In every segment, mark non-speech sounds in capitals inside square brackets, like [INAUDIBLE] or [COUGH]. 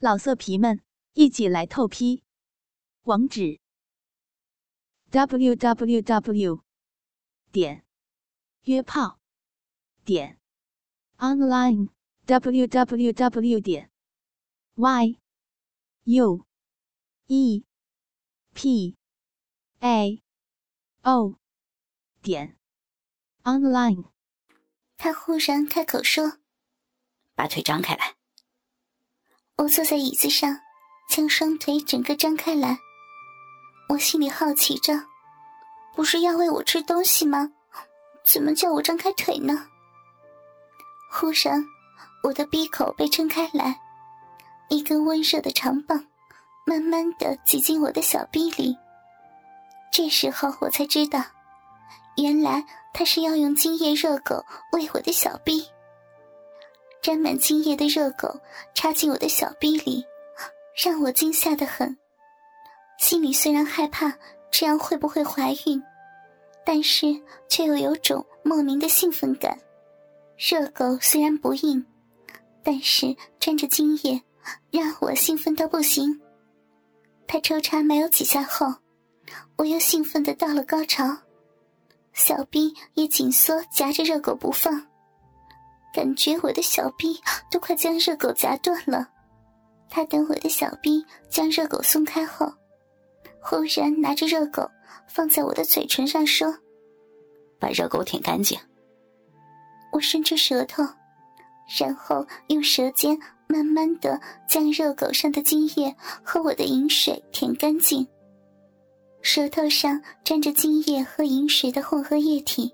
老色皮们，一起来透批！网址：w w w 点约炮点 online w w w 点 y u e p a o 点 online。他忽然开口说：“把腿张开来。”我坐在椅子上，将双腿整个张开来。我心里好奇着，不是要喂我吃东西吗？怎么叫我张开腿呢？忽然，我的鼻口被撑开来，一根温热的长棒慢慢的挤进我的小逼里。这时候我才知道，原来他是要用精液热狗喂我的小逼。沾满精液的热狗插进我的小臂里，让我惊吓的很。心里虽然害怕这样会不会怀孕，但是却又有种莫名的兴奋感。热狗虽然不硬，但是沾着精液，让我兴奋到不行。他抽插没有几下后，我又兴奋的到了高潮，小臂也紧缩夹着热狗不放。感觉我的小臂都快将热狗夹断了，他等我的小臂将热狗松开后，忽然拿着热狗放在我的嘴唇上说：“把热狗舔干净。”我伸出舌头，然后用舌尖慢慢的将热狗上的精液和我的饮水舔干净。舌头上沾着精液和饮水的混合液体，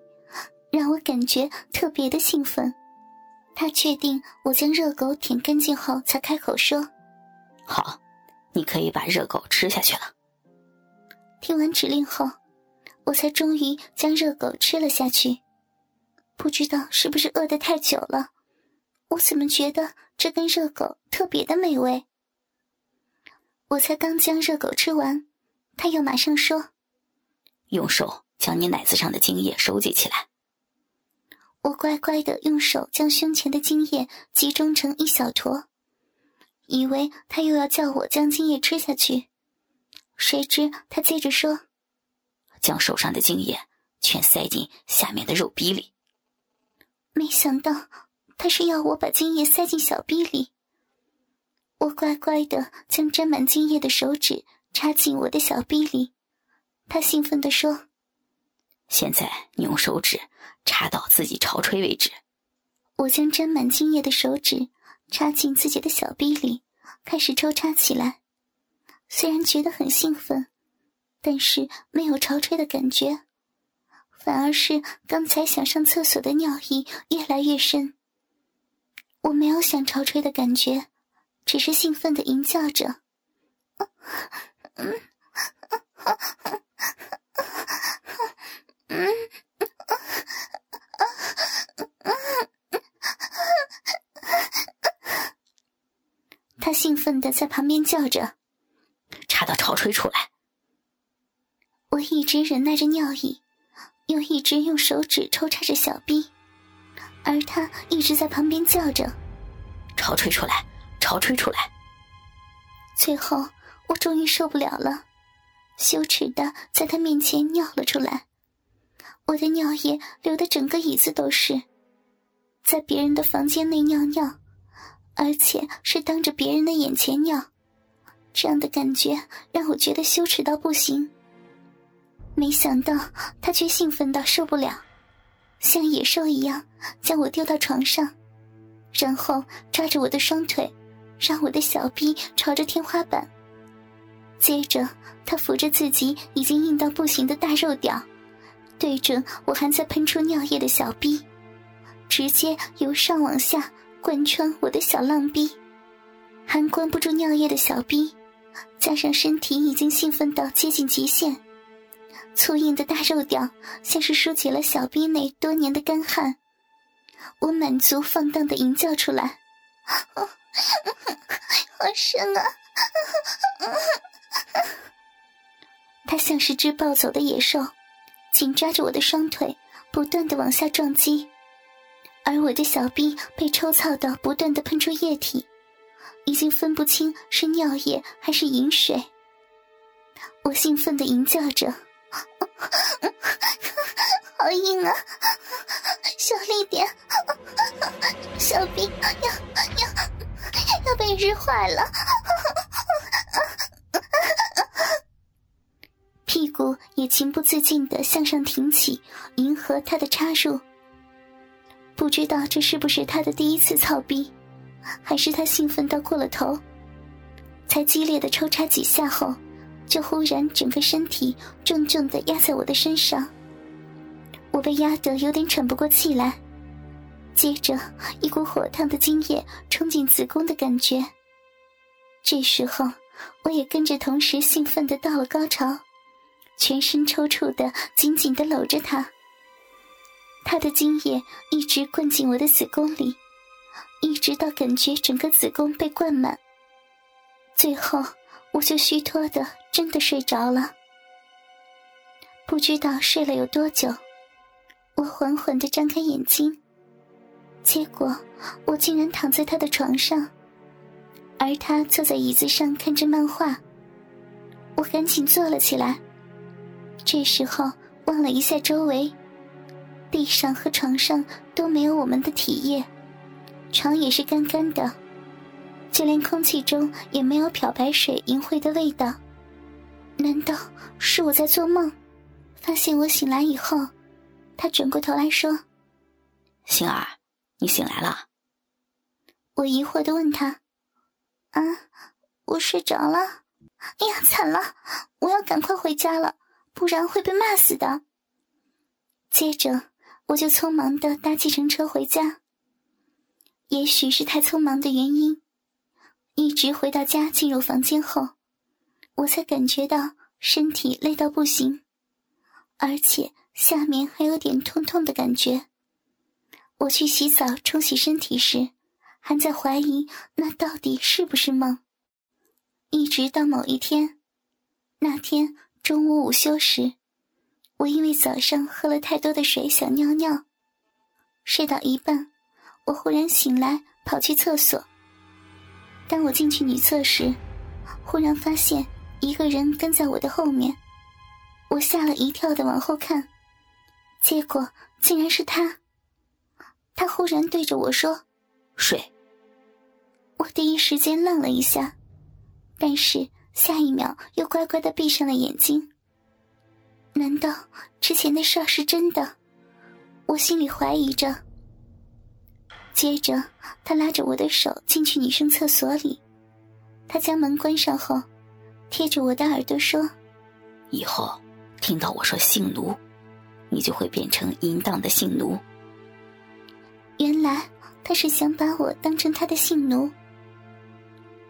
让我感觉特别的兴奋。他确定我将热狗舔干净后，才开口说：“好，你可以把热狗吃下去了。”听完指令后，我才终于将热狗吃了下去。不知道是不是饿得太久了，我怎么觉得这根热狗特别的美味？我才刚将热狗吃完，他又马上说：“用手将你奶子上的精液收集起来。”我乖乖的用手将胸前的精液集中成一小坨，以为他又要叫我将精液吃下去，谁知他接着说：“将手上的精液全塞进下面的肉逼里。”没想到他是要我把精液塞进小逼里。我乖乖的将沾满精液的手指插进我的小逼里，他兴奋地说。现在你用手指插到自己潮吹为止。我将沾满精液的手指插进自己的小臂里，开始抽插起来。虽然觉得很兴奋，但是没有潮吹的感觉，反而是刚才想上厕所的尿意越来越深。我没有想潮吹的感觉，只是兴奋的吟叫着。嗯，[LAUGHS] [LAUGHS] 他兴奋的在旁边叫着：“插到潮吹出来！”我一直忍耐着尿意，又一直用手指抽插着小臂，而他一直在旁边叫着：“潮吹出来，潮吹出来！”最后，我终于受不了了，羞耻的在他面前尿了出来。我的尿液流的整个椅子都是，在别人的房间内尿尿，而且是当着别人的眼前尿，这样的感觉让我觉得羞耻到不行。没想到他却兴奋到受不了，像野兽一样将我丢到床上，然后抓着我的双腿，让我的小臂朝着天花板。接着他扶着自己已经硬到不行的大肉屌。对准我还在喷出尿液的小逼，直接由上往下贯穿我的小浪逼，还关不住尿液的小逼，加上身体已经兴奋到接近极限，粗硬的大肉屌像是疏解了小逼内多年的干旱，我满足放荡的吟叫出来：“好深啊！” [LAUGHS] 他像是只暴走的野兽。紧抓着我的双腿，不断的往下撞击，而我的小臂被抽操到不断的喷出液体，已经分不清是尿液还是饮水。我兴奋的吟叫着：“好硬啊，小力点，小兵要要要被日坏了。”屁股也情不自禁的向上挺起，迎合他的插入。不知道这是不是他的第一次操逼，还是他兴奋到过了头，才激烈的抽插几下后，就忽然整个身体重重的压在我的身上。我被压得有点喘不过气来，接着一股火烫的精液冲进子宫的感觉。这时候，我也跟着同时兴奋的到了高潮。全身抽搐的，紧紧的搂着他。他的精液一直灌进我的子宫里，一直到感觉整个子宫被灌满。最后，我就虚脱的真的睡着了。不知道睡了有多久，我缓缓的张开眼睛，结果我竟然躺在他的床上，而他坐在椅子上看着漫画。我赶紧坐了起来。这时候望了一下周围，地上和床上都没有我们的体液，床也是干干的，就连空气中也没有漂白水淫秽的味道。难道是我在做梦？发现我醒来以后，他转过头来说：“星儿，你醒来了。”我疑惑的问他：“啊，我睡着了。哎呀，惨了！我要赶快回家了。”不然会被骂死的。接着，我就匆忙的搭计程车回家。也许是太匆忙的原因，一直回到家进入房间后，我才感觉到身体累到不行，而且下面还有点痛痛的感觉。我去洗澡冲洗身体时，还在怀疑那到底是不是梦。一直到某一天，那天。中午午休时，我因为早上喝了太多的水，想尿尿。睡到一半，我忽然醒来，跑去厕所。当我进去女厕时，忽然发现一个人跟在我的后面。我吓了一跳的往后看，结果竟然是他。他忽然对着我说：“睡。”我第一时间愣了一下，但是。下一秒，又乖乖的闭上了眼睛。难道之前的事儿是真的？我心里怀疑着。接着，他拉着我的手进去女生厕所里。他将门关上后，贴着我的耳朵说：“以后听到我说性奴，你就会变成淫荡的性奴。”原来他是想把我当成他的性奴。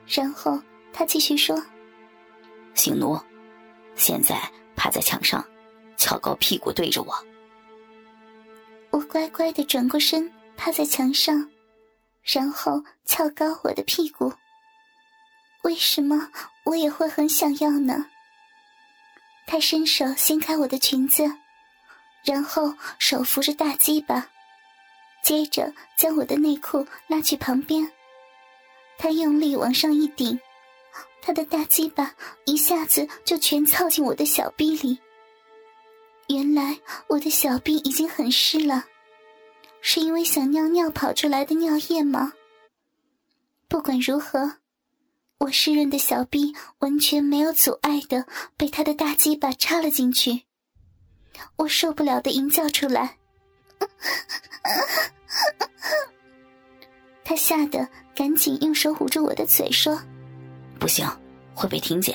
然后他继续说。姓奴，现在趴在墙上，翘高屁股对着我。我乖乖的转过身，趴在墙上，然后翘高我的屁股。为什么我也会很想要呢？他伸手掀开我的裙子，然后手扶着大鸡巴，接着将我的内裤拉去旁边，他用力往上一顶。他的大鸡巴一下子就全操进我的小臂里。原来我的小臂已经很湿了，是因为想尿尿跑出来的尿液吗？不管如何，我湿润的小臂完全没有阻碍的被他的大鸡巴插了进去。我受不了的吟叫出来，[LAUGHS] 他吓得赶紧用手捂住我的嘴说。不行，会被听见。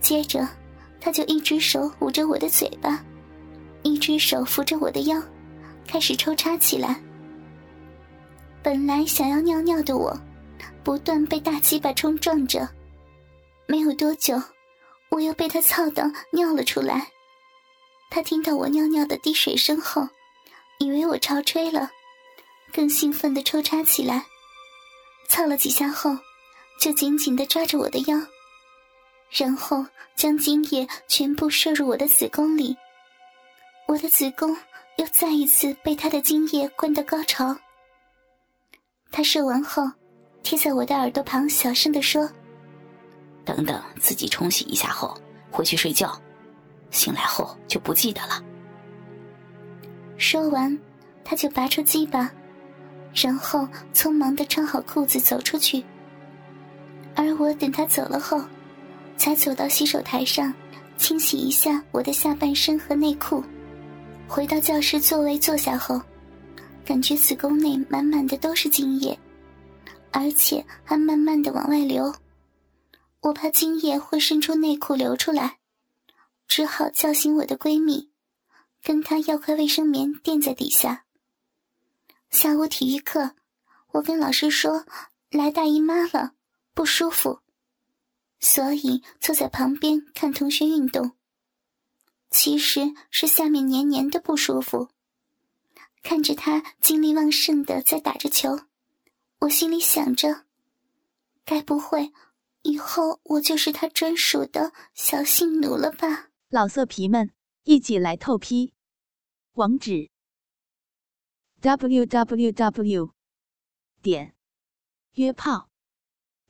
接着，他就一只手捂着我的嘴巴，一只手扶着我的腰，开始抽插起来。本来想要尿尿的我，不断被大鸡巴冲撞着。没有多久，我又被他操到尿了出来。他听到我尿尿的滴水声后，以为我潮吹了，更兴奋的抽插起来。操了几下后。就紧紧的抓着我的腰，然后将精液全部射入我的子宫里。我的子宫又再一次被他的精液灌到高潮。他射完后，贴在我的耳朵旁，小声的说：“等等，自己冲洗一下后回去睡觉，醒来后就不记得了。”说完，他就拔出鸡巴，然后匆忙的穿好裤子走出去。而我等他走了后，才走到洗手台上，清洗一下我的下半身和内裤。回到教室座位坐下后，感觉子宫内满满的都是精液，而且还慢慢的往外流。我怕精液会渗出内裤流出来，只好叫醒我的闺蜜，跟她要块卫生棉垫在底下。下午体育课，我跟老师说来大姨妈了。不舒服，所以坐在旁边看同学运动。其实是下面黏黏的不舒服。看着他精力旺盛的在打着球，我心里想着：该不会以后我就是他专属的小性奴了吧？老色皮们，一起来透批！网址：w w w. 点约炮。